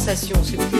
sensation,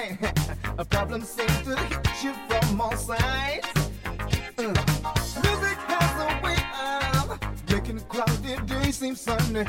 morning. A problem seems to hit you from all sides. Uh, music has a way of making cloudy days seem sunny.